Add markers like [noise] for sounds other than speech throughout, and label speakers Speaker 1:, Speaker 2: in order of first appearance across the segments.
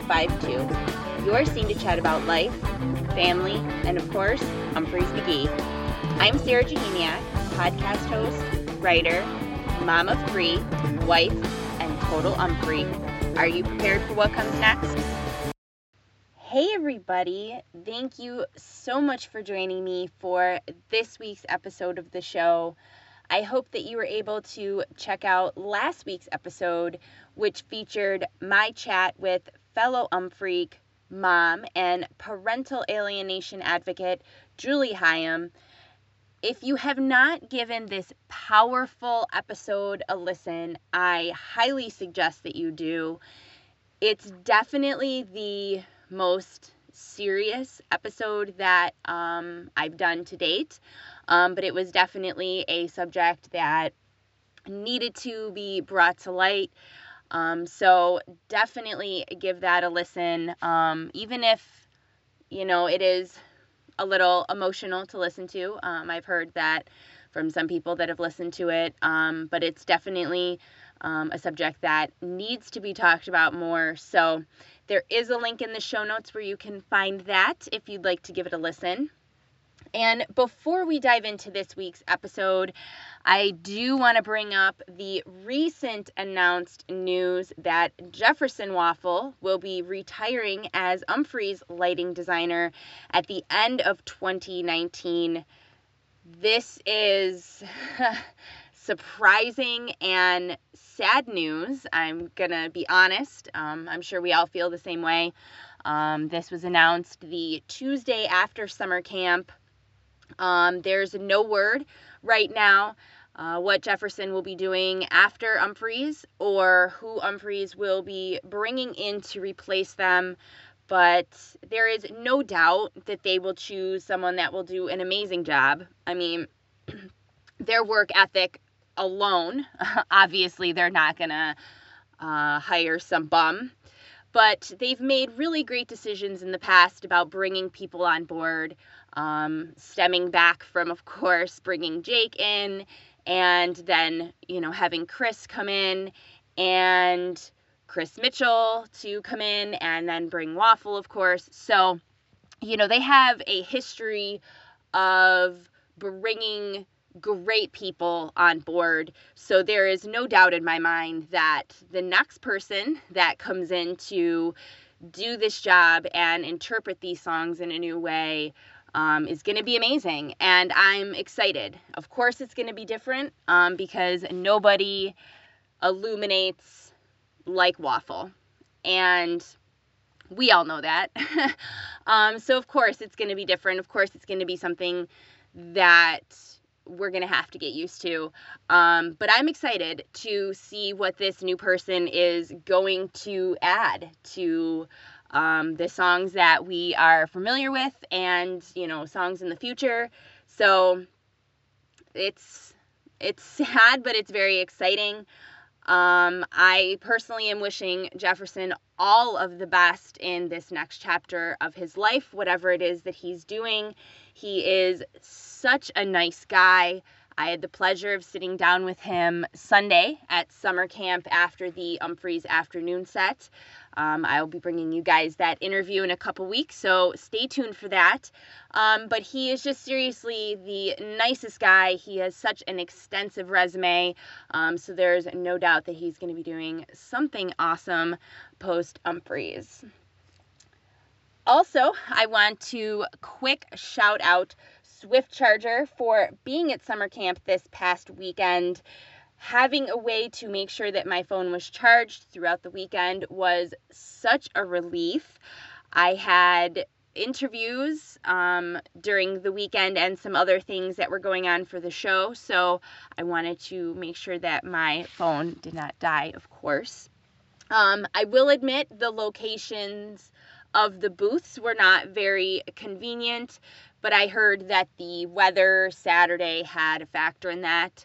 Speaker 1: 052. You're seen to chat about life, family, and of course, Umphreys McGee. I'm Sarah Jahemiak, podcast host, writer, mom of three, wife, and total Umphrey. Are you prepared for what comes next? Hey, everybody. Thank you so much for joining me for this week's episode of the show. I hope that you were able to check out last week's episode, which featured my chat with fellow Umphreak mom and parental alienation advocate Julie Hyam. If you have not given this powerful episode a listen, I highly suggest that you do. It's definitely the most serious episode that um, I've done to date. Um, but it was definitely a subject that needed to be brought to light. Um, so definitely give that a listen, um, even if you know it is a little emotional to listen to. Um, I've heard that from some people that have listened to it, um, but it's definitely um, a subject that needs to be talked about more. So there is a link in the show notes where you can find that if you'd like to give it a listen. And before we dive into this week's episode, I do want to bring up the recent announced news that Jefferson Waffle will be retiring as Umphreys lighting designer at the end of 2019. This is [laughs] surprising and sad news. I'm going to be honest. Um, I'm sure we all feel the same way. Um, this was announced the Tuesday after summer camp. Um, there's no word right now uh, what Jefferson will be doing after Umphreys or who Umphreys will be bringing in to replace them. But there is no doubt that they will choose someone that will do an amazing job. I mean, [clears throat] their work ethic alone, [laughs] obviously, they're not going to uh, hire some bum. But they've made really great decisions in the past about bringing people on board um, stemming back from, of course, bringing Jake in and then, you know, having Chris come in and Chris Mitchell to come in and then bring Waffle, of course. So, you know, they have a history of bringing great people on board. So there is no doubt in my mind that the next person that comes in to do this job and interpret these songs in a new way um, is going to be amazing. And I'm excited. Of course, it's going to be different um, because nobody illuminates like Waffle. And we all know that. [laughs] um, so, of course, it's going to be different. Of course, it's going to be something that we're going to have to get used to. Um, but I'm excited to see what this new person is going to add to um, the songs that we are familiar with and you know songs in the future. So it's it's [laughs] sad but it's very exciting. Um, i personally am wishing jefferson all of the best in this next chapter of his life whatever it is that he's doing. He is such a nice guy. I had the pleasure of sitting down with him Sunday at summer camp after the Umphreys afternoon set. Um, I'll be bringing you guys that interview in a couple weeks, so stay tuned for that. Um, but he is just seriously the nicest guy. He has such an extensive resume, um, so there's no doubt that he's going to be doing something awesome post Umphreys. Also, I want to quick shout out Swift Charger for being at summer camp this past weekend. Having a way to make sure that my phone was charged throughout the weekend was such a relief. I had interviews um, during the weekend and some other things that were going on for the show, so I wanted to make sure that my phone did not die, of course. Um, I will admit the locations of the booths were not very convenient but I heard that the weather Saturday had a factor in that.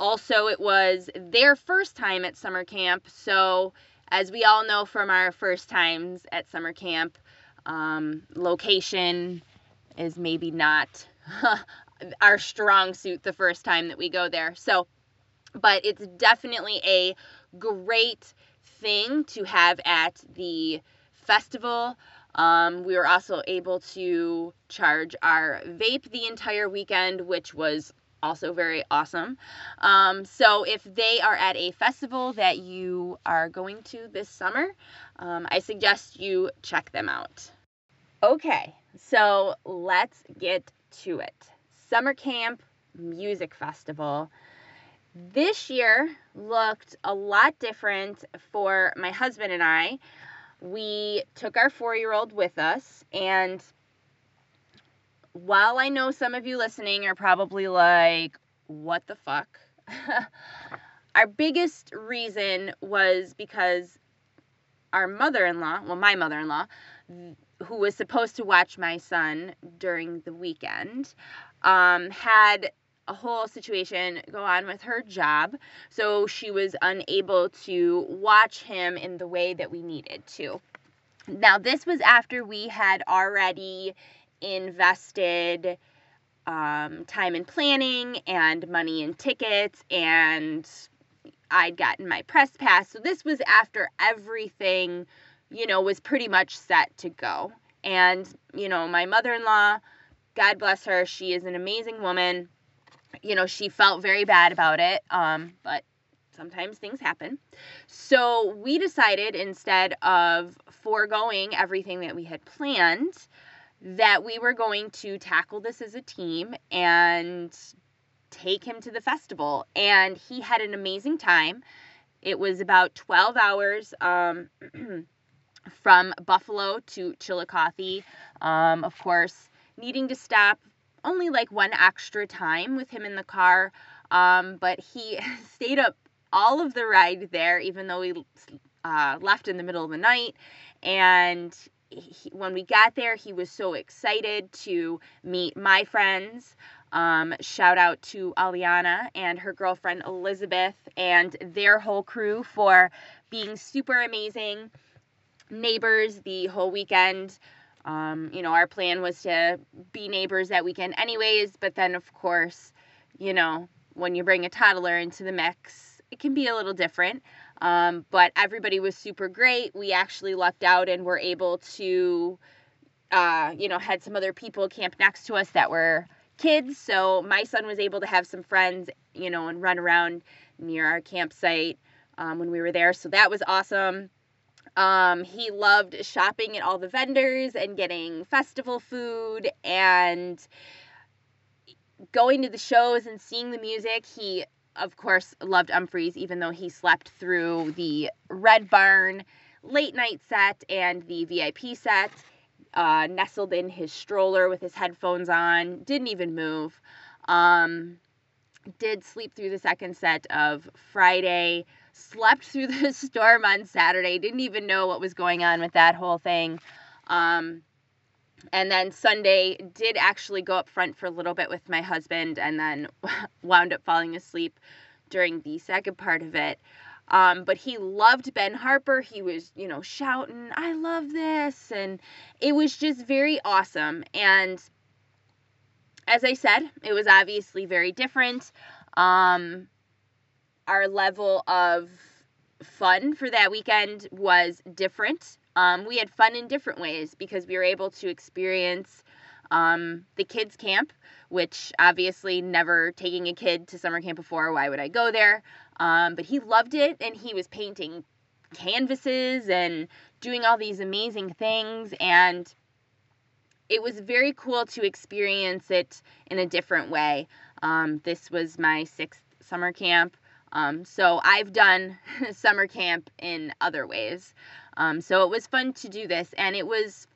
Speaker 1: Also, it was their first time at summer camp, so as we all know from our first times at summer camp, um, location is maybe not [laughs] our strong suit the first time that we go there. So, but it's definitely a great thing to have at the festival. Um, we were also able to charge our vape the entire weekend, which was also very awesome. Um, so if they are at a festival that you are going to this summer, um, I suggest you check them out. Okay, so let's get to it. Summer Camp Music Festival. This year looked a lot different for my husband and I. We took our four year old with us, and while I know some of you listening are probably like, what the fuck? [laughs] our biggest reason was because our mother in law, well, my mother in law, who was supposed to watch my son during the weekend, um, had a whole situation go on with her job. So she was unable to watch him in the way that we needed to. Now, this was after we had already invested um, time in planning and money in tickets, and I'd gotten my press pass. So this was after everything, you know, was pretty much set to go. And, you know, my mother in law, God bless her, she is an amazing woman. You know, she felt very bad about it, um, but sometimes things happen. So we decided instead of foregoing everything that we had planned, that we were going to tackle this as a team and take him to the festival. And he had an amazing time. It was about 12 hours um, [clears throat] from Buffalo to Chillicothe. Um, of course, needing to stop only like one extra time with him in the car. Um, but he [laughs] stayed up all of the ride there, even though we uh, left in the middle of the night. And he, when we got there, he was so excited to meet my friends. Um, shout out to Aliana and her girlfriend Elizabeth and their whole crew for being super amazing neighbors the whole weekend. Um, you know, our plan was to be neighbors that weekend, anyways, but then, of course, you know, when you bring a toddler into the mix, it can be a little different. Um, but everybody was super great. We actually lucked out and were able to, uh, you know, had some other people camp next to us that were kids. So my son was able to have some friends, you know, and run around near our campsite um, when we were there. So that was awesome. Um, he loved shopping at all the vendors and getting festival food and going to the shows and seeing the music. He of course, loved Umphrey's, even though he slept through the Red Barn late night set and the VIP set. Uh, nestled in his stroller with his headphones on, didn't even move. Um, did sleep through the second set of Friday, slept through [laughs] the storm on Saturday, didn't even know what was going on with that whole thing. Um, and then Sunday did actually go up front for a little bit with my husband and then [laughs] wound up falling asleep during the second part of it. Um, but he loved Ben Harper. He was, you know, shouting, I love this. And it was just very awesome. And as I said, it was obviously very different. Um, our level of fun for that weekend was different. Um, we had fun in different ways because we were able to experience um, the kids' camp, which obviously never taking a kid to summer camp before. Why would I go there? Um, but he loved it and he was painting canvases and doing all these amazing things. And it was very cool to experience it in a different way. Um, this was my sixth summer camp. Um, so I've done [laughs] summer camp in other ways. Um, so it was fun to do this, and it was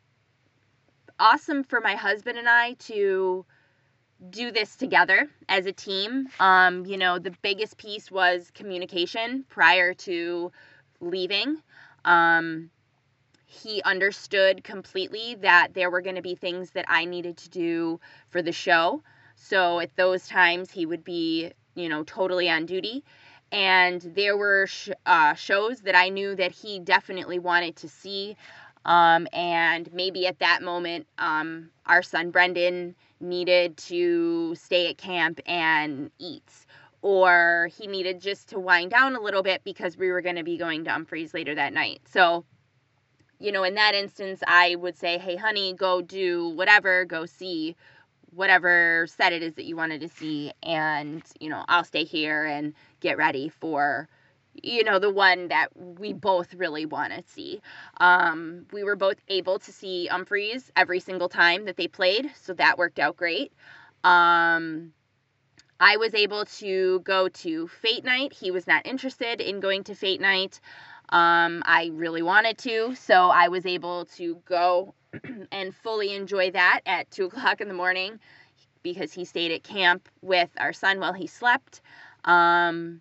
Speaker 1: awesome for my husband and I to do this together as a team. Um, you know, the biggest piece was communication prior to leaving. Um, he understood completely that there were going to be things that I needed to do for the show. So at those times, he would be, you know, totally on duty and there were sh- uh, shows that I knew that he definitely wanted to see. Um, and maybe at that moment, um, our son Brendan needed to stay at camp and eat, or he needed just to wind down a little bit because we were going to be going to Umphreys later that night. So, you know, in that instance, I would say, hey, honey, go do whatever, go see whatever set it is that you wanted to see, and, you know, I'll stay here and get ready for you know the one that we both really want to see um, we were both able to see umphreys every single time that they played so that worked out great um, I was able to go to Fate Night. He was not interested in going to Fate Night. Um, I really wanted to, so I was able to go [clears throat] and fully enjoy that at 2 [laughs] o'clock in the morning because he stayed at camp with our son while he slept. Um,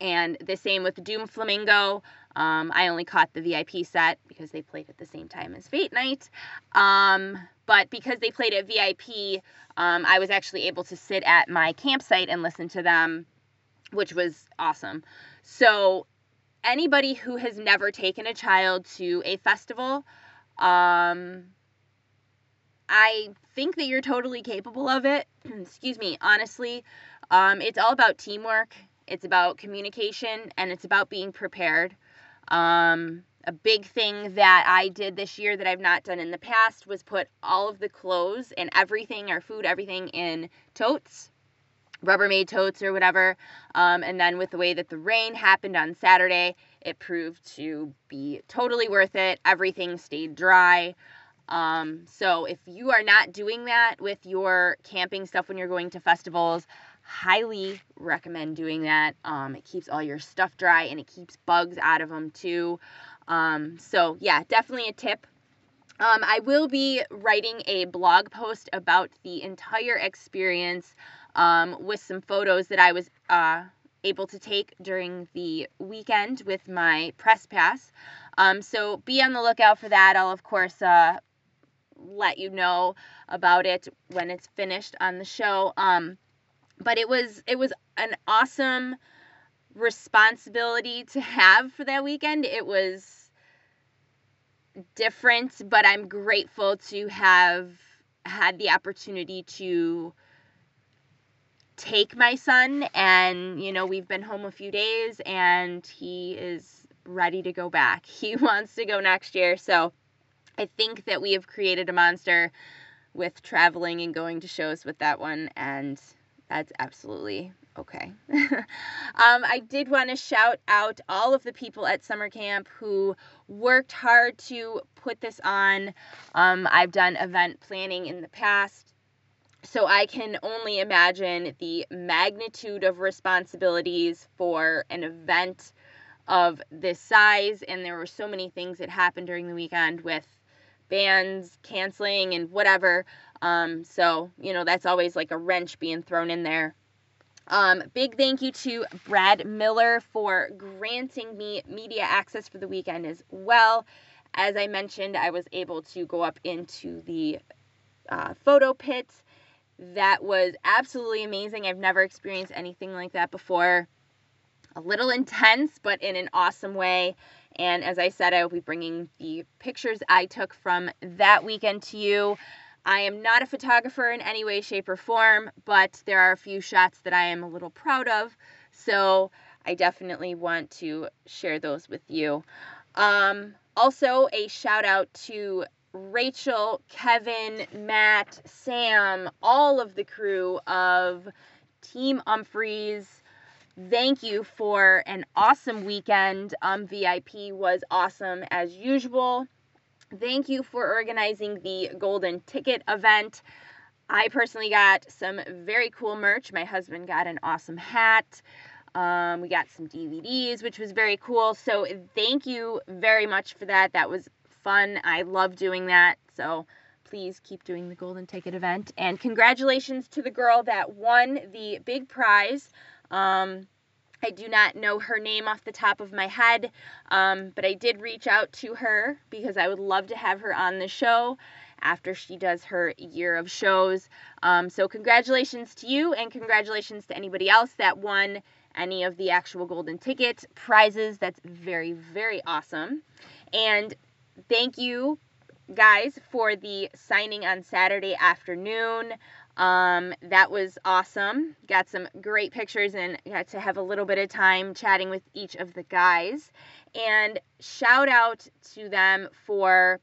Speaker 1: and the same with Doom Flamingo. Um, I only caught the VIP set because they played at the same time as Fate Night. Um, but because they played at VIP, um, I was actually able to sit at my campsite and listen to them, which was awesome. So, anybody who has never taken a child to a festival, um, I think that you're totally capable of it. [clears throat] Excuse me, honestly. Um, it's all about teamwork, it's about communication, and it's about being prepared. Um, a big thing that I did this year that I've not done in the past was put all of the clothes and everything, our food, everything in totes, Rubbermaid totes or whatever. Um, and then with the way that the rain happened on Saturday, it proved to be totally worth it. Everything stayed dry. Um, so if you are not doing that with your camping stuff when you're going to festivals, highly recommend doing that. Um, it keeps all your stuff dry and it keeps bugs out of them too. Um, so, yeah, definitely a tip. Um, I will be writing a blog post about the entire experience um, with some photos that I was uh, able to take during the weekend with my press pass. Um, so be on the lookout for that. I'll, of course, uh, let you know about it when it's finished on the show. Um, but it was it was an awesome responsibility to have for that weekend. It was different, but I'm grateful to have had the opportunity to take my son and you know we've been home a few days and he is ready to go back. [laughs] He wants to go next year. So I think that we have created a monster with traveling and going to shows with that one and that's absolutely okay. [laughs] um, I did want to shout out all of the people at summer camp who worked hard to put this on. Um, I've done event planning in the past, so I can only imagine the magnitude of responsibilities for an event of this size. And there were so many things that happened during the weekend with bands canceling and whatever. Um, so, you know, that's always like a wrench being thrown in there. Um, big thank you to Brad Miller for granting me media access for the weekend as well. As I mentioned, I was able to go up into the uh, photo pit. That was absolutely amazing. I've never experienced anything like that before. A little intense, but in an awesome way. And as I said, I will be bringing the pictures I took from that weekend to you. I am not a photographer in any way, shape, or form, but there are a few shots that I am a little proud of. So I definitely want to share those with you. Um, also, a shout out to Rachel, Kevin, Matt, Sam, all of the crew of Team Umphreys. Thank you for an awesome weekend. Um, VIP was awesome as usual. Thank you for organizing the Golden Ticket event. I personally got some very cool merch. My husband got an awesome hat. Um, we got some DVDs, which was very cool. So, thank you very much for that. That was fun. I love doing that. So, please keep doing the Golden Ticket event. And congratulations to the girl that won the big prize. Um, I do not know her name off the top of my head, um, but I did reach out to her because I would love to have her on the show after she does her year of shows. Um, so, congratulations to you, and congratulations to anybody else that won any of the actual golden ticket prizes. That's very, very awesome. And thank you guys for the signing on Saturday afternoon. Um, that was awesome. Got some great pictures and got to have a little bit of time chatting with each of the guys. And shout out to them for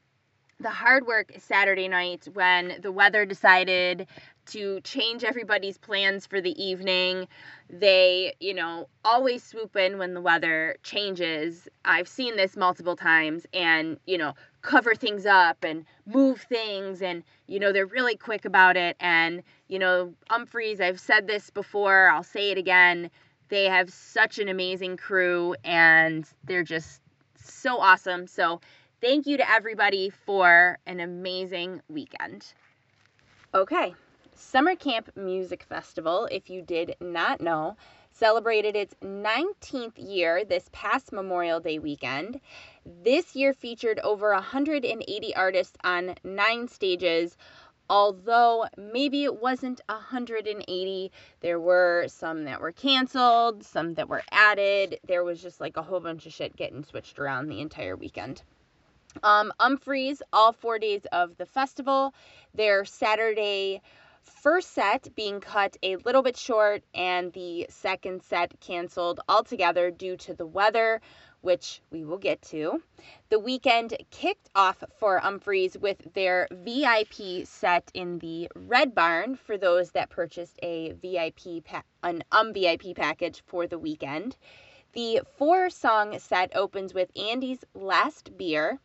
Speaker 1: the hard work Saturday night when the weather decided to change everybody's plans for the evening. They, you know, always swoop in when the weather changes. I've seen this multiple times and, you know, cover things up and move things and, you know, they're really quick about it and, you know, Umphreys, I've said this before, I'll say it again. They have such an amazing crew and they're just so awesome. So, thank you to everybody for an amazing weekend. Okay, Summer Camp Music Festival, if you did not know, celebrated its 19th year this past Memorial Day weekend. This year featured over 180 artists on nine stages. Although maybe it wasn't 180, there were some that were canceled, some that were added. There was just like a whole bunch of shit getting switched around the entire weekend. Um, Umphreys, all four days of the festival. Their Saturday first set being cut a little bit short and the second set canceled altogether due to the weather, which we will get to. The weekend kicked off for Umphreys with their VIP set in the Red Barn for those that purchased a VIP pa- an um VIP package for the weekend. The four song set opens with Andy's Last Beer,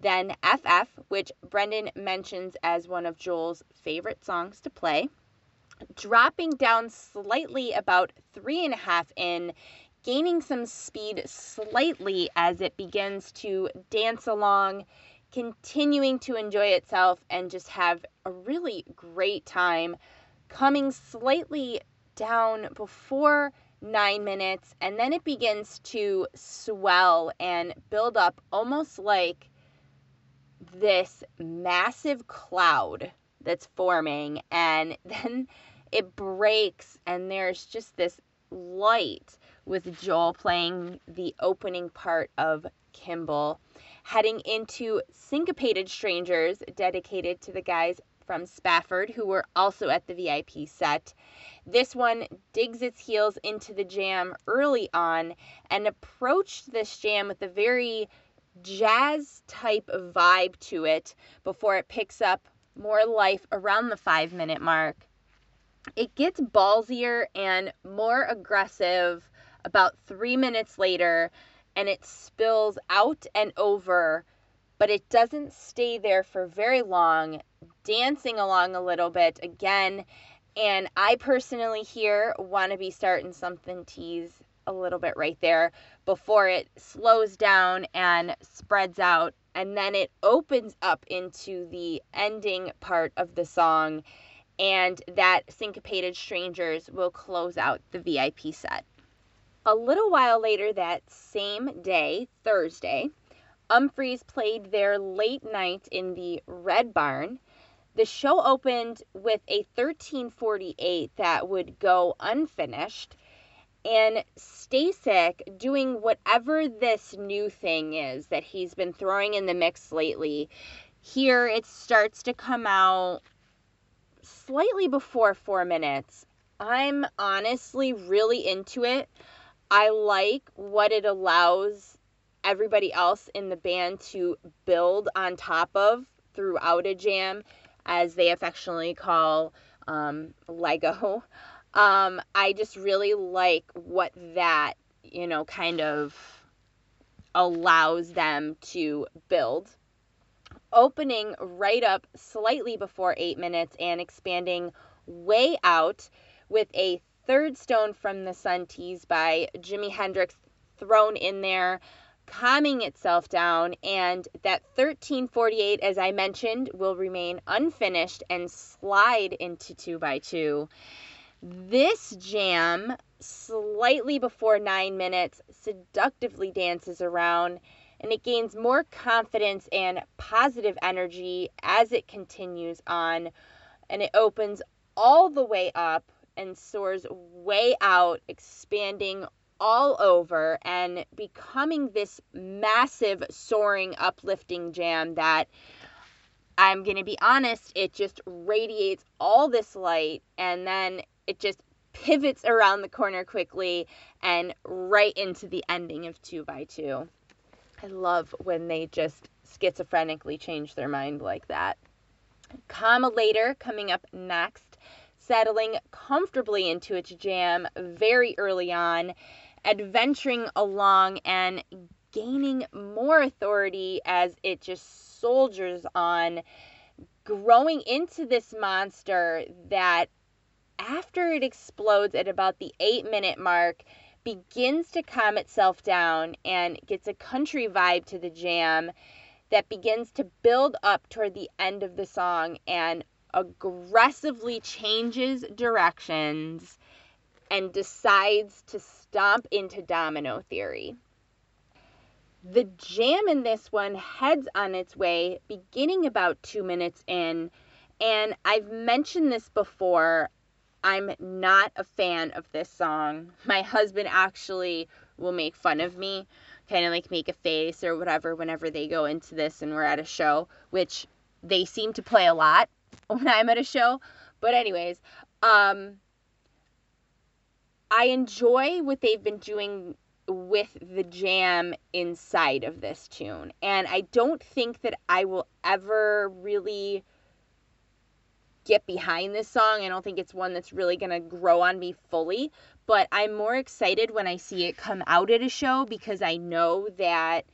Speaker 1: then FF, which Brendan mentions as one of Joel's favorite songs to play. Dropping down slightly about three and a half in, gaining some speed slightly as it begins to dance along, continuing to enjoy itself and just have a really great time. Coming slightly down before nine minutes, and then it begins to swell and build up almost like this massive cloud that's forming and [laughs] then it breaks and there's just this light with Joel playing the opening part of Kimble heading into Syncopated Strangers dedicated to the guys from Spafford who were also at the VIP set. This one digs its heels into the jam early on and approached this jam with a very jazz type of vibe to it before it picks up more life around the five minute mark. It gets ballsier and more aggressive about three minutes later, and it spills out and over, but it doesn't stay there for very long, dancing along a little bit again. And I personally here want to be starting something tease a little bit right there before it slows down and spreads out. And then it opens up into the ending part of the song, and that Syncopated Strangers will close out the VIP set. A little while later that same day, Thursday, Umphreys played their late night in the Red Barn. The show opened with a 1348 that would go unfinished and Stasik doing whatever this new thing is that he's been throwing in the mix lately. Here it starts to come out slightly before four minutes. I'm honestly really into it. I like what it allows everybody else in the band to build on top of throughout a jam, as they affectionately call um, Lego. [laughs] Um, I just really like what that, you know, kind of allows them to build. Opening right up slightly before eight minutes and expanding way out with a third stone from the sun tease by Jimi Hendrix thrown in there, calming itself down. And that 1348, as I mentioned, will remain unfinished and slide into 2 by 2 this jam, slightly before nine minutes, seductively dances around and it gains more confidence and positive energy as it continues on. And it opens all the way up and soars way out, expanding all over and becoming this massive, soaring, uplifting jam that I'm going to be honest, it just radiates all this light and then it just pivots around the corner quickly and right into the ending of 2 by 2 I love when they just schizophrenically change their mind like that. Comma later coming up next, settling comfortably into its jam very early on, adventuring along and gaining more authority as it just soldiers on, growing into this monster that after it explodes at about the eight minute mark begins to calm itself down and gets a country vibe to the jam that begins to build up toward the end of the song and aggressively changes directions and decides to stomp into domino theory. The jam in this one heads on its way beginning about two minutes in, and I've mentioned this before. I'm not a fan of this song. My husband actually will make fun of me, kind of like make a face or whatever whenever they go into this and we're at a show, which they seem to play a lot [laughs] when I'm at a show. But anyways, um I enjoy what they've been doing with the jam inside of this tune. And I don't think that I will ever really get behind this song. I don't think it's one that's really going to grow on me fully, but I'm more excited when I see it come out at a show because I know that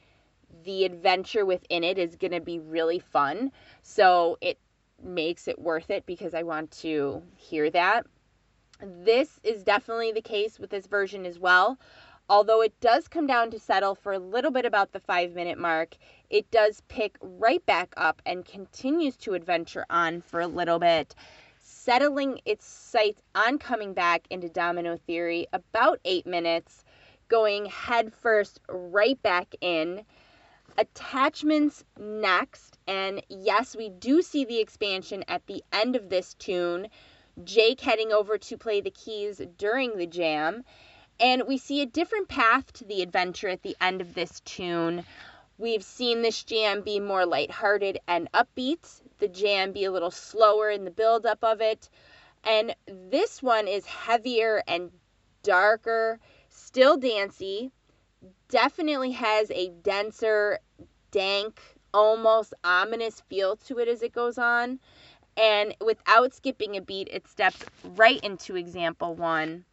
Speaker 1: the adventure within it is going to be really fun. So it makes it worth it because I want to hear that. This is definitely the case with this version as well. Although it does come down to settle for a little bit about the five minute mark, it does pick right back up and continues to adventure on for a little bit, settling its sights on coming back into Domino Theory about eight minutes, going headfirst right back in. Attachments next, and yes, we do see the expansion at the end of this tune. Jake heading over to play the keys during the jam. And we see a different path to the adventure at the end of this tune. We've seen this jam be more lighthearted and upbeat, the jam be a little slower in the buildup of it. And this one is heavier and darker, still dancey, definitely has a denser, dank, almost ominous feel to it as it goes on. And without skipping a beat, it steps right into example one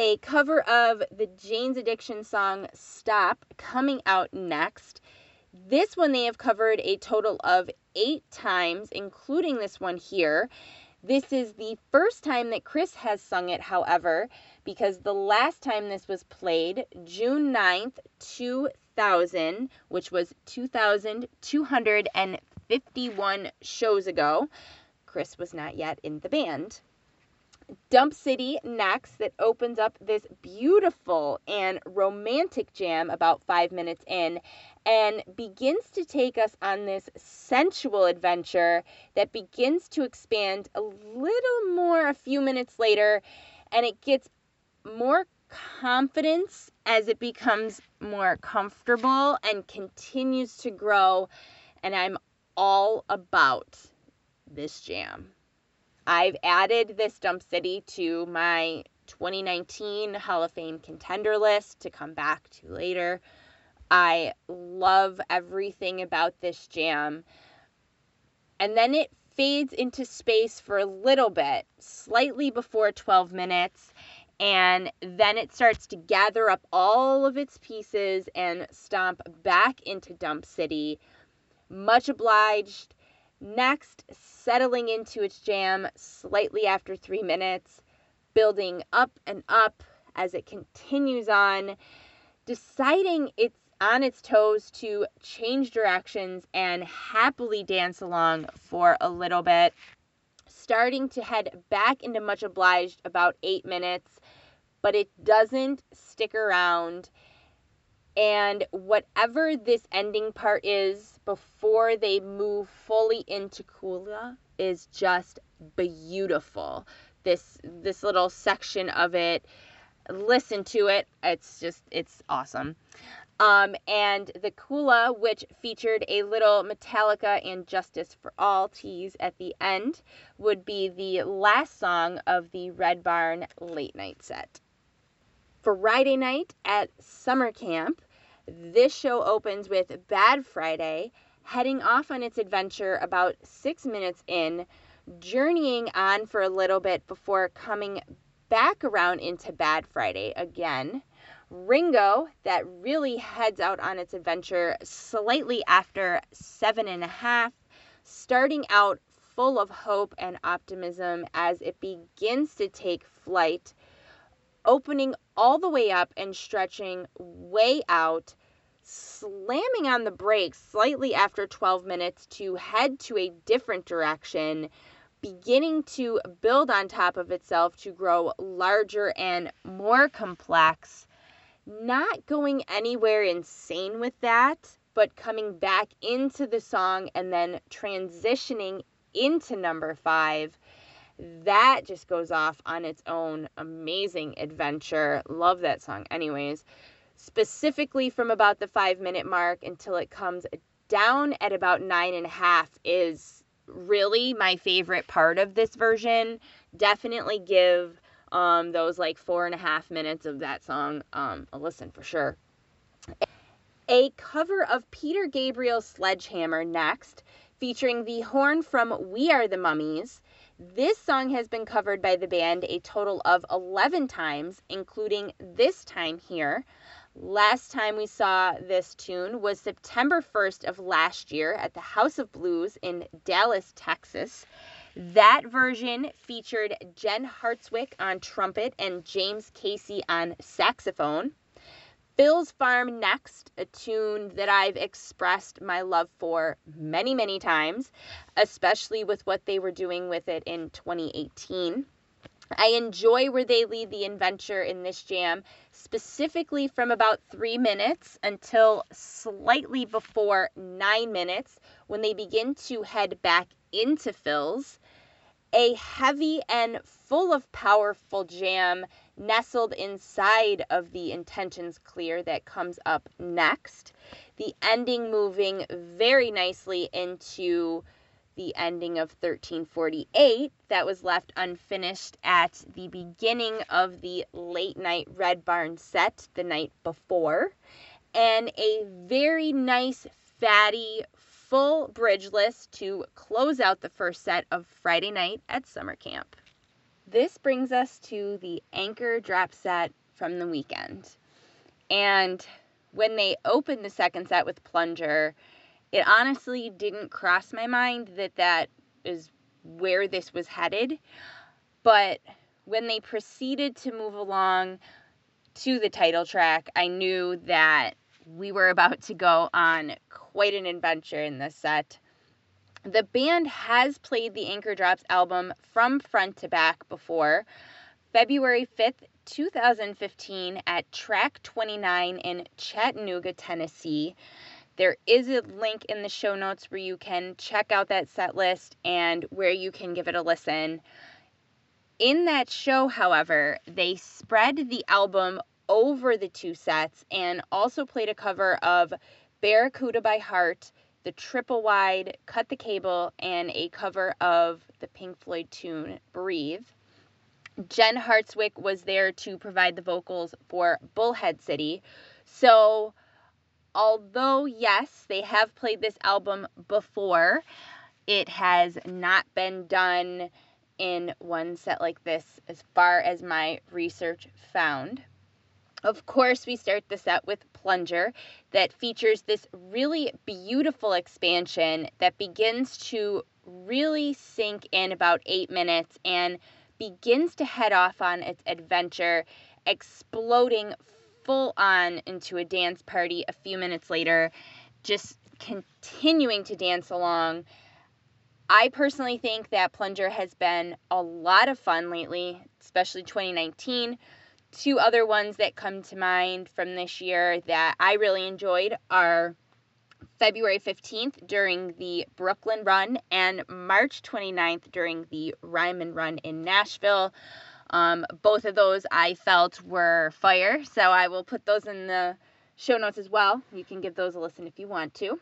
Speaker 1: a cover of the Jane's Addiction song Stop coming out next. This one they have covered a total of eight times, including this one here. This is the first time that Chris has sung it, however, because the last time this was played, June 9th, 2000, which was 2,251 shows ago, Chris was not yet in the band. Dump City next that opens up this beautiful and romantic jam about five minutes in and begins to take us on this sensual adventure that begins to expand a little more a few minutes later and it gets more confidence as it becomes more comfortable and continues to grow and I'm all about this jam. I've added this Dump City to my 2019 Hall of Fame contender list to come back to later. I love everything about this jam. And then it fades into space for a little bit, slightly before 12 minutes, and then it starts to gather up all of its pieces and stomp back into Dump City. Much obliged. Next, settling into its jam slightly after three minutes, building up and up as it continues on, deciding it's on its toes to change directions and happily dance along for a little bit, starting to head back into Much Obliged about eight minutes, but it doesn't stick around. And whatever this ending part is before they move fully into Kula is just beautiful. This this little section of it, listen to it. It's just it's awesome. Um, and the Kula, which featured a little Metallica and Justice for All tease at the end, would be the last song of the Red Barn late night set. Friday night at summer camp, this show opens with Bad Friday, heading off on its adventure about six minutes in, journeying on for a little bit before coming back around into Bad Friday again. Ringo, that really heads out on its adventure slightly after seven and a half, starting out full of hope and optimism as it begins to take flight, opening all the way up and stretching way out, slamming on the brakes slightly after 12 minutes to head to a different direction, beginning to build on top of itself to grow larger and more complex not going anywhere insane with that, but coming back into the song and then transitioning into number five. That just goes off on its own amazing adventure. Love that song, anyways. Specifically from about the five minute mark until it comes down at about nine and a half is really my favorite part of this version. Definitely give um, those like four and a half minutes of that song um, a listen for sure. A cover of Peter Gabriel's Sledgehammer next, featuring the horn from We Are the Mummies. This song has been covered by the band a total of 11 times, including this time here. Last time we saw this tune was September 1st of last year at the House of Blues in Dallas, Texas. That version featured Jen Hartswick on trumpet and James Casey on saxophone. Phil's Farm Next, a tune that I've expressed my love for many, many times, especially with what they were doing with it in 2018. I enjoy where they lead the adventure in this jam, specifically from about three minutes until slightly before nine minutes when they begin to head back into Phil's a heavy and full of powerful jam nestled inside of the intentions clear that comes up next. The ending moving very nicely into the ending of 1348 that was left unfinished at the beginning of the late night Red Barn set the night before. And a very nice, fatty, full Bridgeless to close out the first set of Friday night at summer camp. This brings us to the anchor drop set from the weekend. And when they opened the second set with Plunger, it honestly didn't cross my mind that that is where this was headed. But when they proceeded to move along to the title track, I knew that we were about to go on quite an adventure in this set. The band has played the Anchor Drops album from front to back before. February 5th, 2015, at track 29 in Chattanooga, Tennessee. There is a link in the show notes where you can check out that set list and where you can give it a listen. In that show, however, they spread the album over the two sets and also played a cover of Barracuda by Heart, the triple wide Cut the Cable, and a cover of the Pink Floyd tune Breathe. Jen Hartswick was there to provide the vocals for Bullhead City. So, although, yes, they have played this album before, it has not been done in one set like this, as far as my research found. Of course, we start the set with Plunger that features this really beautiful expansion that begins to really sink in about eight minutes and begins to head off on its adventure, exploding full on into a dance party a few minutes later, just continuing to dance along. I personally think that Plunger has been a lot of fun lately, especially 2019 two other ones that come to mind from this year that I really enjoyed are February 15th during the Brooklyn Run and March 29th during the Ryman Run in Nashville. Um, both of those I felt were fire, so I will put those in the show notes as well. You can give those a listen if you want to.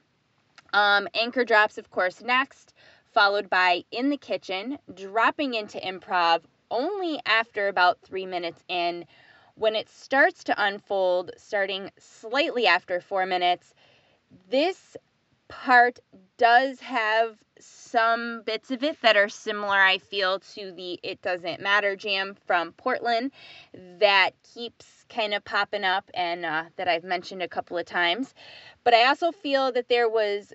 Speaker 1: Um, anchor drops, of course, next, followed by In the Kitchen, dropping into improv only after about three minutes in. When it starts to unfold, starting slightly after four minutes, this part does have some bits of it that are similar, I feel, to the It Doesn't Matter jam from Portland that keeps kind of popping up and uh, that I've mentioned a couple of times. But I also feel that there was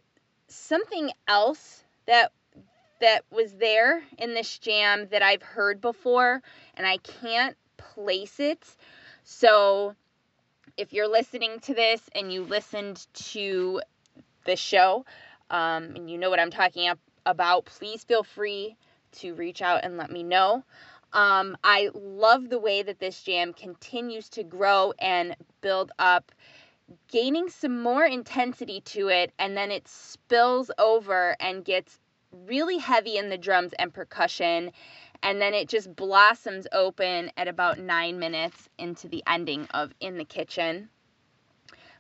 Speaker 1: something else that that was there in this jam that I've heard before and I can't place it. So if you're listening to this and you listened to the show um, and you know what I'm talking about, please feel free to reach out and let me know. Um, I love the way that this jam continues to grow and build up, gaining some more intensity to it, and then it spills over and gets really heavy in the drums and percussion. And then it just blossoms open at about nine minutes into the ending of In the Kitchen.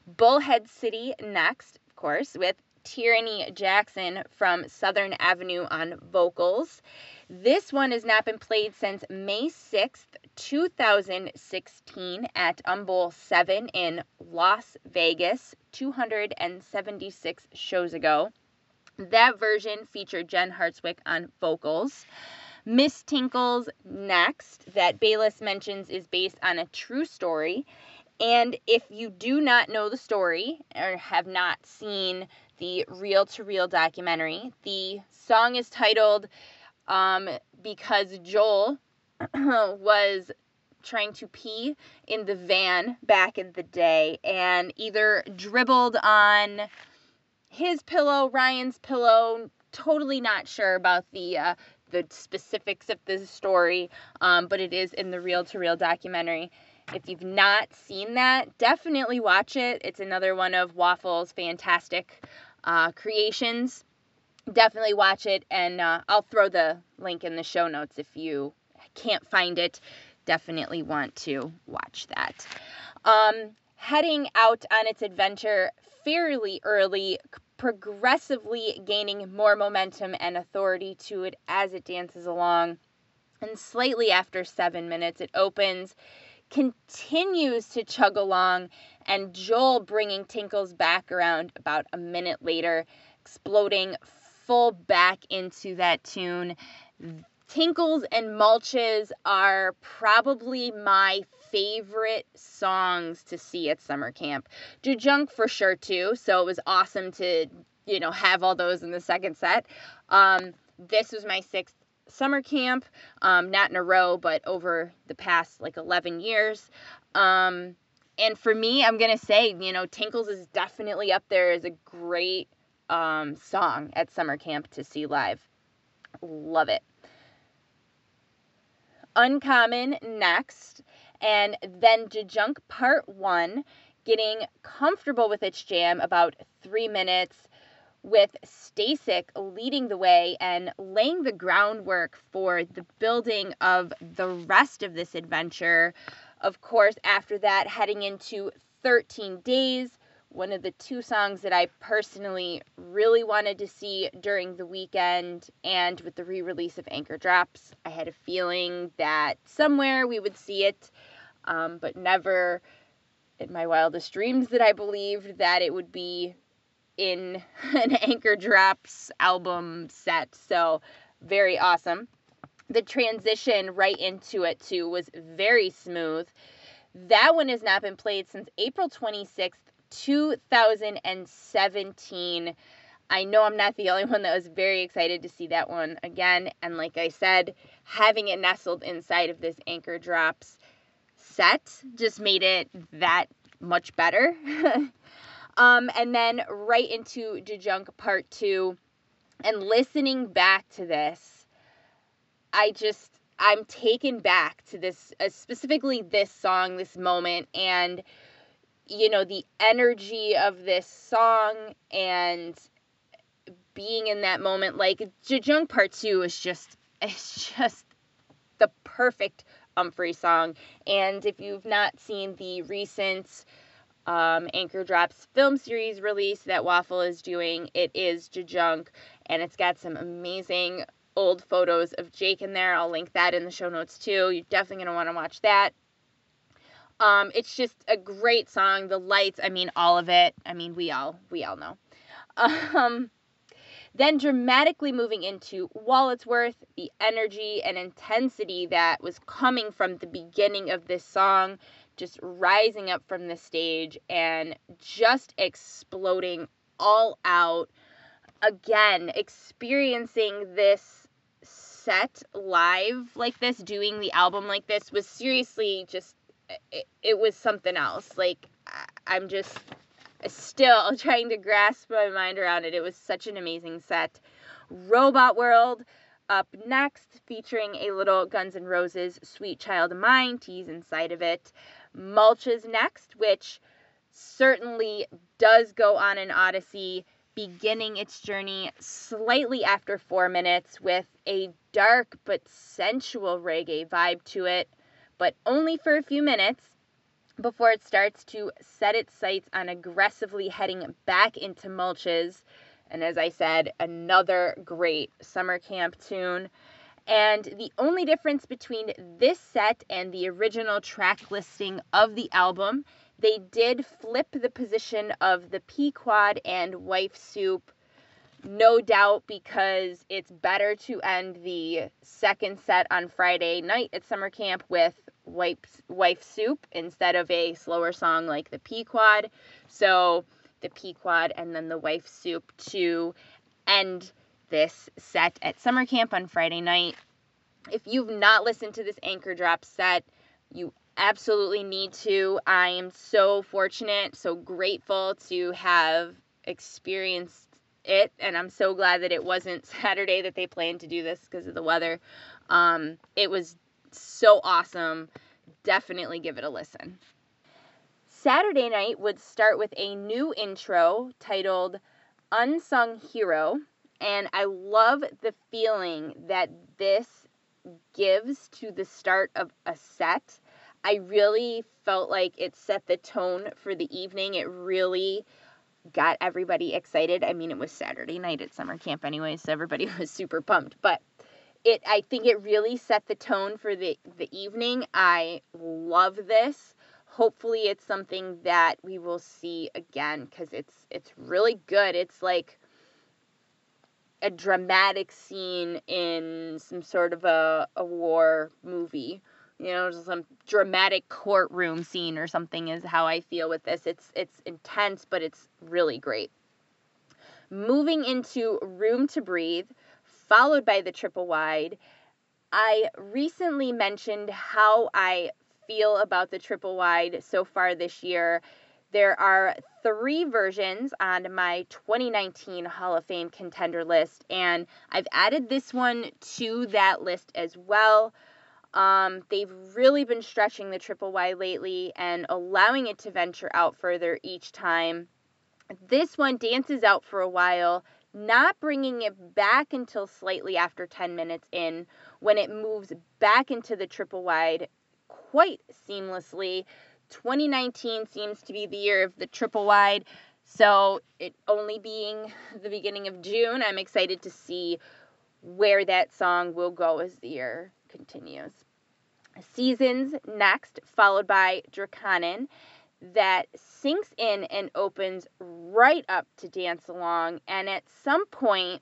Speaker 1: Bullhead City next, of course, with Tierinii Jackson from Southern Avenue on vocals. This one has not been played since May 6th, 2016 at Umbowl 7 in Las Vegas, 276 shows ago. That version featured Jen Hartswick on vocals. Miss Tinkles Next, that Bayliss mentions, is based on a true story. And if you do not know the story or have not seen the reel to reel documentary, the song is titled um, because Joel [clears throat] was trying to pee in the van back in the day and either dribbled on his pillow, Ryan's pillow. Totally not sure about the uh, the specifics of the story, um, but it is in the Reel to Reel documentary. If you've not seen that, definitely watch it. It's another one of Waffle's fantastic uh, creations. Definitely watch it, and uh, I'll throw the link in the show notes if you can't find it. Definitely want to watch that. Um, heading out on its adventure fairly early, progressively gaining more momentum and authority to it as it dances along. And slightly after seven minutes, it opens, continues to chug along, and Joel bringing Tinkles back around about a minute later, exploding full back into that tune. Tinkles and Mulches are probably my favorite songs to see at summer camp. Jajunk for sure too, so it was awesome to, you know, have all those in the second set. Um, this was my sixth summer camp, um, not in a row, but over the past like 11 years. Um, and for me, I'm gonna say, you know, Tinkles is definitely up there as a great um, song at summer camp to see live. Love it. Uncommon next, and then Jajunk Part 1, getting comfortable with its jam about three minutes, with Stasik leading the way and laying the groundwork for the building of the rest of this adventure. Of course, after that, heading into 13 days, one of the two songs that I personally really wanted to see during the weekend and with the re release of Anchor Drops. I had a feeling that somewhere we would see it, um, but never in my wildest dreams that I believed that it would be in [laughs] an Anchor Drops album set. So, very awesome. The transition right into it, too, was very smooth. That one has not been played since April 26th, 2017. I know I'm not the only one that was very excited to see that one again. And like I said, having it nestled inside of this Anchor Drops set just made it that much better. [laughs] um, and then right into Jajunk Part 2. And listening back to this, I just, I'm taken back to this, uh, specifically this song, this moment, and you know, the energy of this song and being in that moment. Like Jajunk Part 2 is just [laughs] it's just the perfect Umphrey song. And if you've not seen the recent um, Anchor Drops film series release that Waffle is doing. It is Jajunk, and it's got some amazing old photos of Jake in there. I'll link that in the show notes too. You're definitely going to want to watch that. Um, it's just a great song. The lights, I mean, all of it. I mean, we all we all know. [laughs] Um, then dramatically moving into Walletsworth, the energy and intensity that was coming from the beginning of this song, just rising up from the stage and just exploding all out. Again, experiencing this set live like this, doing the album like this was seriously just, it, it was something else. Like, I'm just still [laughs] trying to grasp my mind around it. It was such an amazing set. Robot World up next, featuring a little Guns N' Roses Sweet Child of Mine tease inside of it. Mulches next, which certainly does go on an odyssey, beginning its journey slightly after four minutes with a dark but sensual reggae vibe to it, but only for a few minutes before it starts to set its sights on aggressively heading back into mulches. And as I said, another great summer camp tune. And the only difference between this set and the original track listing of the album, they did flip the position of the Pequod and Wife Soup no doubt because it's better to end the second set on Friday night at summer camp with Wife, Wife Soup instead of a slower song like the Pequod. So the Pequod and then the Wife Soup to end this set at summer camp on Friday night. If you've not listened to this Anchor Drop set, you absolutely need to. I am so fortunate, so grateful to have experienced it, and I'm so glad that it wasn't [laughs] Saturday that they planned to do this because of the weather. Um, it was so awesome. Definitely give it a listen. Saturday night would start with a new intro titled Unsung Hero, and I love the feeling that this gives to the start of a set. I really felt like it set the tone for the evening. It really got everybody excited. I mean, it was Saturday night at summer camp anyway, so everybody [laughs] was super pumped. But it, I think it really set the tone for the the evening. I love this. Hopefully, it's something that we will see again because it's it's really good. It's like a dramatic scene in some sort of a, a war movie you know some dramatic courtroom scene or something is how i feel with this. It's it's intense but it's really great. Moving into room to breathe followed by the triple wide i recently mentioned how i feel about the triple wide so far this year. There are three versions on my 2019 Hall of Fame contender list, and I've added this one to that list as well. Um, they've really been stretching the triple wide lately and allowing it to venture out further each time. This one dances out for a while, not bringing it back until slightly after 10 minutes in when it moves back into the triple wide quite seamlessly. 2019 seems to be the year of the triple wide. So, it only being the beginning of June, I'm excited to see where that song will go as the year continues. Seasons next, followed by Draconian, that sinks in and opens right up to Dance Along. And at some point,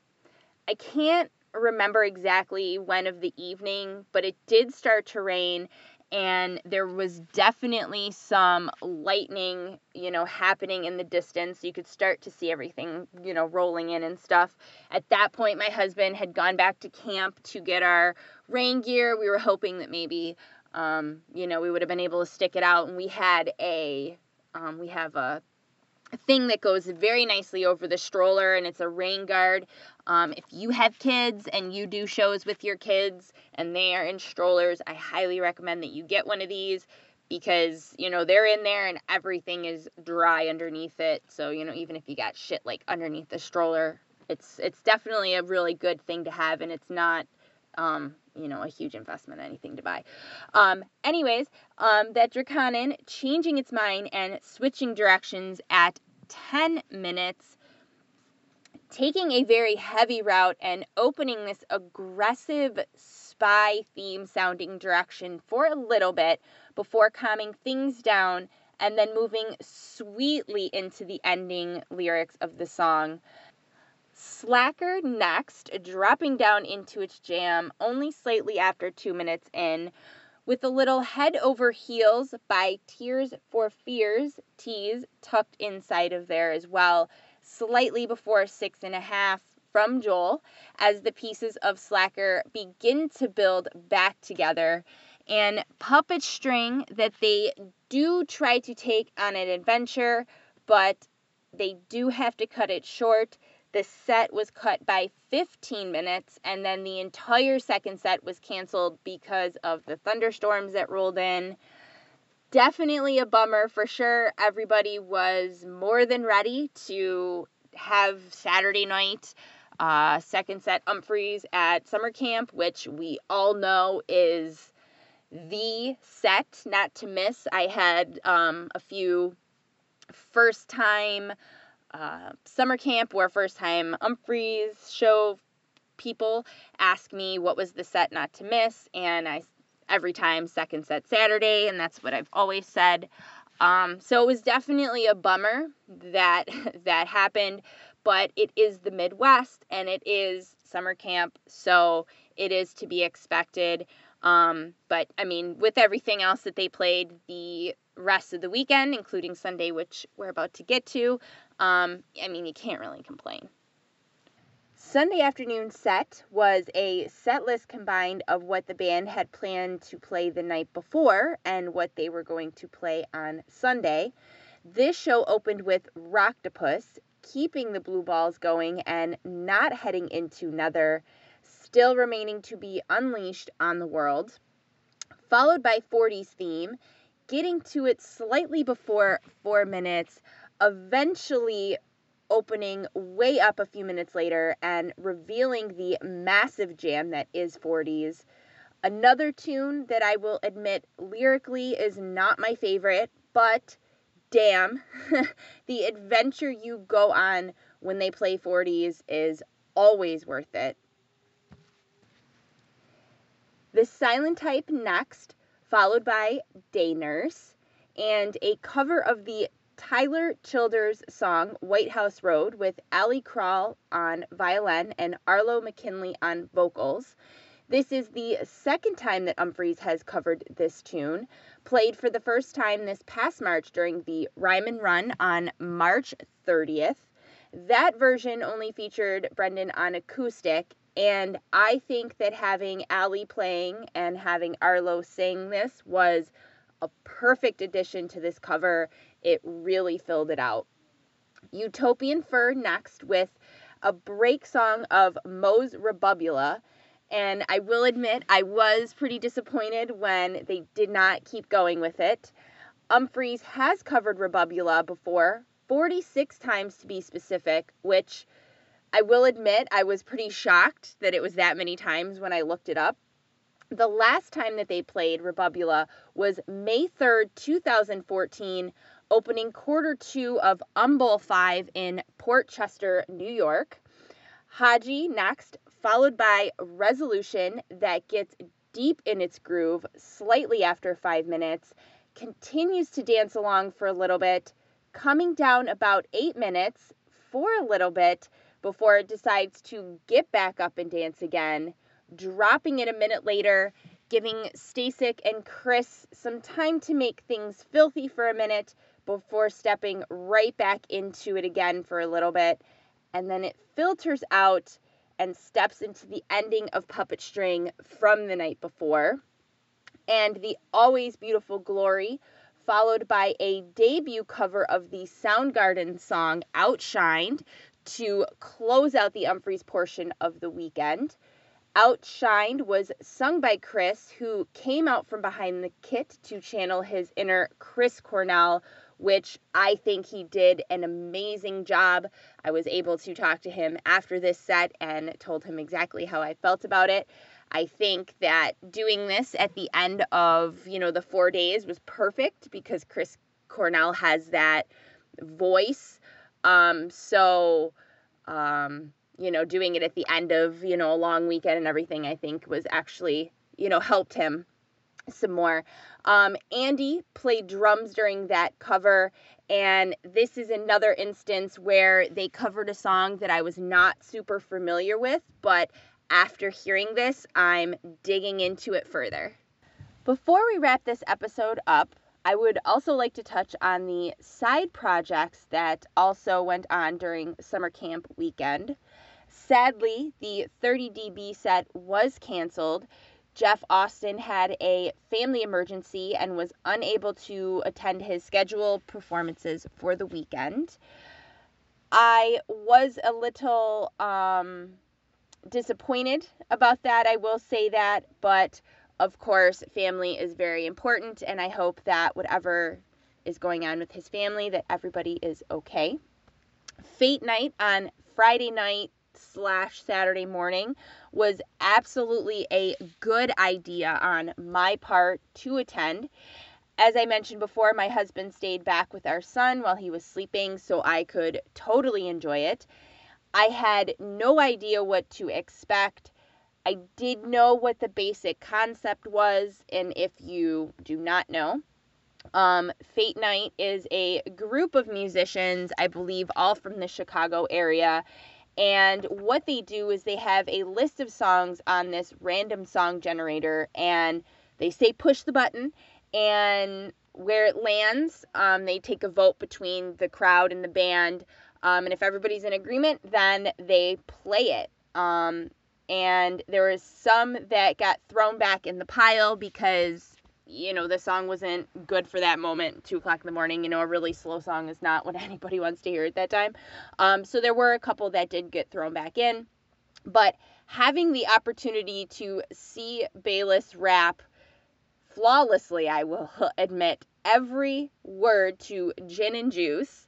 Speaker 1: I can't remember exactly when of the evening, but it did start to rain and there was definitely some lightning, you know, happening in the distance. You could start to see everything, you know, rolling in and stuff. At that point, my husband had gone back to camp to get our rain gear. We were hoping that maybe, um, you know, we would have been able to stick it out. And we had a, um, we have a thing that goes very nicely over the stroller and it's a rain guard. Um, if you have kids and you do shows with your kids and they are in strollers, I highly recommend that you get one of these because, you know, they're in there and everything is dry underneath it. So, you know, even if you got shit like underneath the stroller, it's it's definitely a really good thing to have and it's not um, you know, a huge investment, anything to buy. Um, anyways, um, that Draconian changing its mind and switching directions at 10 minutes, taking a very heavy route and opening this aggressive spy theme sounding direction for a little bit before calming things down and then moving sweetly into the ending lyrics of the song. Slacker next, dropping down into its jam only slightly after two minutes in, with a little head over heels by Tears for Fears tease tucked inside of there as well, slightly before six and a half from Joel as the pieces of Slacker begin to build back together. And Puppet String that they do try to take on an adventure, but they do have to cut it short the set was cut by 15 minutes, and then the entire second set was canceled because of the thunderstorms that rolled in. Definitely a bummer for sure. Everybody was more than ready to have Saturday night uh, second set Umphrey's at summer camp, which we all know is the set not to miss. I had um, a few first time uh, summer camp where first time Umphrey's show people ask me what was the set not to miss, and I every time second set Saturday, and that's what I've always said. Um, so it was definitely a bummer that [laughs] that happened, but it is the Midwest and it is summer camp, so it is to be expected. Um, but I mean, with everything else that they played the rest of the weekend, including Sunday, which we're about to get to, um, I mean, you can't really complain. Sunday afternoon set was a set list combined of what the band had planned to play the night before and what they were going to play on Sunday. This show opened with Rocktopus, keeping the blue balls going and not heading into Nether still remaining to be unleashed on the world, followed by 40's theme, getting to it slightly before four minutes, eventually opening way up a few minutes later and revealing the massive jam that is 40's. Another tune that I will admit lyrically is not my favorite, but damn, [laughs] the adventure you go on when they play 40's is always worth it. The silent type next, followed by Day Nurse, and a cover of the Tyler Childers song White House Road with Ali Krall on violin and Arlo McKinley on vocals. This is the second time that Umphrey's has covered this tune, played for the first time this past March during the Ryman Run on March 30th. That version only featured Brendan on acoustic, and I think that having Ali playing and having Arlo sing this was a perfect addition to this cover. It really filled it out. Utopian Fur next with a break song of Moe's Rebubula. And I will admit, I was pretty disappointed when they did not keep going with it. Umphrey's has covered Rebubula before, 46 times to be specific, which I will admit I was pretty shocked that it was that many times when I looked it up. The last time that they played Rebubula was May 3rd, 2014, opening quarter two of UMBowl 5 in Port Chester, New York. Haji next, followed by Resolution that gets deep in its groove slightly after five minutes, continues to dance along for a little bit, coming down about eight minutes for a little bit before it decides to get back up and dance again, dropping it a minute later, giving Stasik and Chris some time to make things filthy for a minute before stepping right back into it again for a little bit. And then it filters out and steps into the ending of Puppet String from the night before. And the Always Beautiful Glory, followed by a debut cover of the Soundgarden song Outshined, to close out the Umphrey's portion of the weekend. Outshined was sung by Chris, who came out from behind the kit to channel his inner Chris Cornell, which I think he did an amazing job. I was able to talk to him after this set and told him exactly how I felt about it. I think that doing this at the end of, you know, the four days was perfect because Chris Cornell has that voice. Um, so, um, you know, doing it at the end of, you know, a long weekend and everything, I think was actually, you know, helped him some more. Um, Andy played drums during that cover, and this is another instance where they covered a song that I was not super familiar with, but after hearing this, I'm digging into it further. Before we wrap this episode up, I would also like to touch on the side projects that also went on during summer camp weekend. Sadly, the 30 dB set was canceled Jeff Austin had a family emergency and was unable to attend his scheduled performances for the weekend. I was a little um, disappointed about that, I will say that, but of course, family is very important, and I hope that whatever is going on with his family, that everybody is okay. Fate night on Friday night slash Saturday morning was absolutely a good idea on my part to attend. As I mentioned before, my husband stayed back with our son while he was sleeping, so I could totally enjoy it. I had no idea what to expect. I did know what the basic concept was, and if you do not know, um, Fate Night is a group of musicians, I believe, all from the Chicago area, and what they do is they have a list of songs on this random song generator, and they say push the button, and where it lands, um, they take a vote between the crowd and the band. Um, and if everybody's in agreement, then they play it. Um, and there was some that got thrown back in the pile because you know, the song wasn't good for that moment, two o'clock in the morning. You know, a really slow song is not what [laughs] anybody wants to hear at that time. Um, so there were a couple that did get thrown back in. But having the opportunity to see Bayliss rap flawlessly, I will [laughs] admit, every word to Gin and Juice,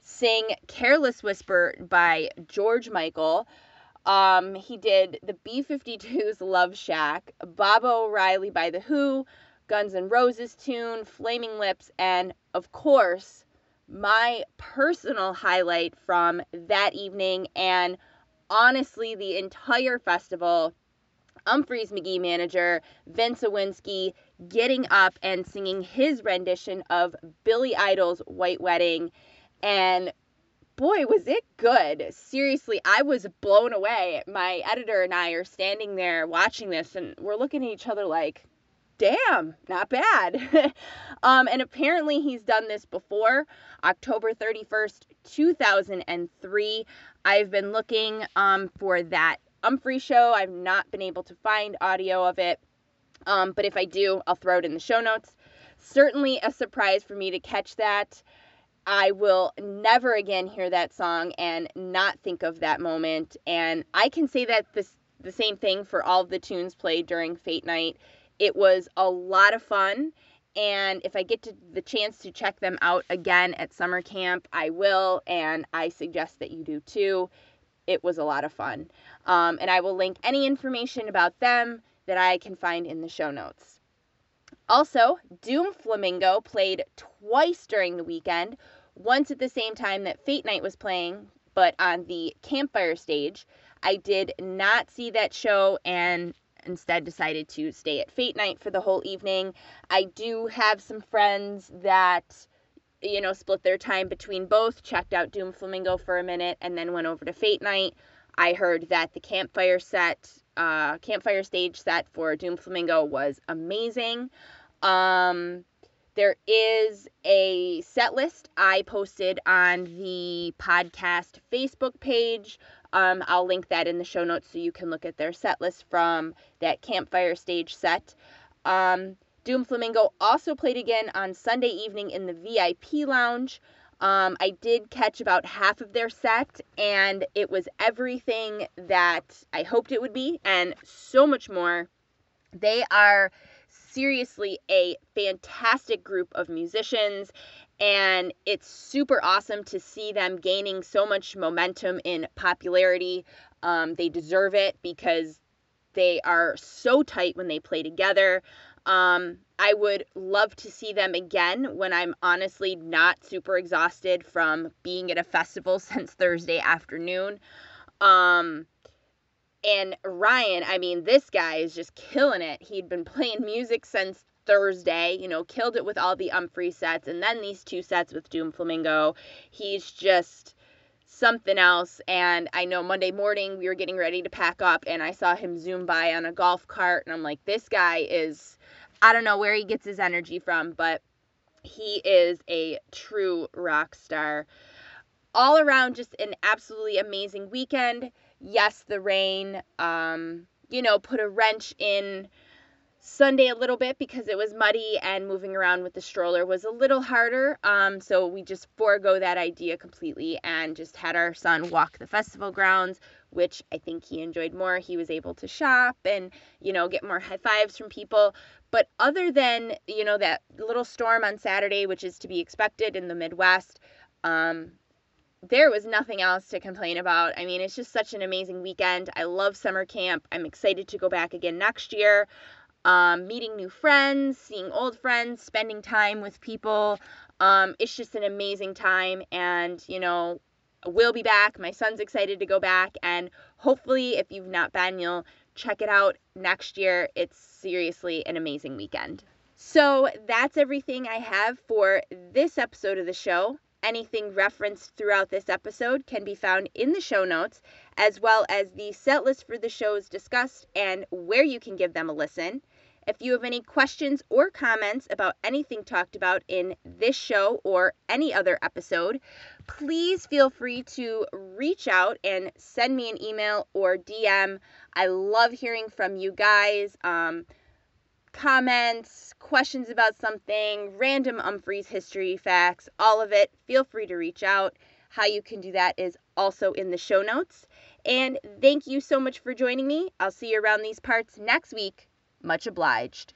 Speaker 1: sing Careless Whisper by George Michael. Um, he did the B 52's Love Shack, Baba O'Riley by The Who, Guns N' Roses tune, Flaming Lips, and of course, my personal highlight from that evening and honestly the entire festival. Umphrey's McGee manager, Vince Iwinski, getting up and singing his rendition of Billy Idol's White Wedding. And boy, was it good. Seriously, I was blown away. My editor and I are standing there watching this, and we're looking at each other like, damn, not bad. [laughs] um, and apparently he's done this before, October 31st, 2003. I've been looking um, for that Umphrey show. I've not been able to find audio of it. Um, but if I do, I'll throw it in the show notes. Certainly a surprise for me to catch that. I will never again hear that song and not think of that moment. And I can say that this the same thing for all of the tunes played during Fate Night. It was a lot of fun. And if I get the chance to check them out again at summer camp, I will. And I suggest that you do too. It was a lot of fun. Um, and I will link any information about them that I can find in the show notes. Also, Doom Flamingo played twice during the weekend, once at the same time that Fate Night was playing, but on the campfire stage. I did not see that show, and instead decided to stay at Fate Night for the whole evening. I do have some friends that you know split their time between both, checked out Doom Flamingo for a minute and then went over to Fate Night. I heard that the campfire set, uh, campfire stage set for Doom Flamingo was amazing. Um, there is a set list I posted on the podcast Facebook page um, I'll link that in the show notes so you can look at their set list from that campfire stage set. Um, Doom Flamingo also played again on Sunday evening in the VIP lounge. Um, I did catch about half of their set, and it was everything that I hoped it would be, and so much more. They are seriously a fantastic group of musicians and it's super awesome to see them gaining so much momentum in popularity. Um, they deserve it because they are so tight when they play together. Um, I would love to see them again when I'm honestly not super exhausted from being at a festival [laughs] since Thursday afternoon. Um, and Ryan, I mean, this guy is just killing it. He'd been [laughs] playing music since Thursday, you know, killed it with all the Umphrey sets, and then these two sets with Doom Flamingo. He's just something else. And I know Monday morning we were getting ready to pack up, and I saw him zoom by on a golf cart, and I'm like, this guy is, I don't know where he gets his energy from, but he is a true rock star. All around, just an absolutely amazing weekend. Yes, the rain, um, you know, put a wrench in Sunday a little bit because it was muddy and moving around with the stroller was a little harder. Um, so we just forego that idea completely and just had our son walk the festival grounds, which I think he enjoyed more. He was able to shop and, you know, get more high fives from people. But other than, you know, that little storm on Saturday, which is to be expected in the Midwest, um, there was nothing else to complain about. I mean, it's just such an amazing weekend. I love summer camp. I'm excited to go back again next year um, meeting new friends, seeing old friends, spending time with people. Um, it's just an amazing time. And, you know, we'll be back. My son's excited to go back. And hopefully, if you've not been, you'll check it out next year. It's seriously an amazing weekend. So that's everything I have for this episode of the show. Anything referenced throughout this episode can be found in the show notes, as well as the set list for the shows discussed and where you can give them a listen. If you have any questions or comments about anything talked about in this show or any other episode, please feel free to reach out and send me an email or DM. I love hearing from you guys. Um, comments, questions about something, random Umphrey's history facts, all of it, feel free to reach out. How you can do that is also in the show notes. And thank you so much for joining me. I'll see you around these parts next week. Much obliged.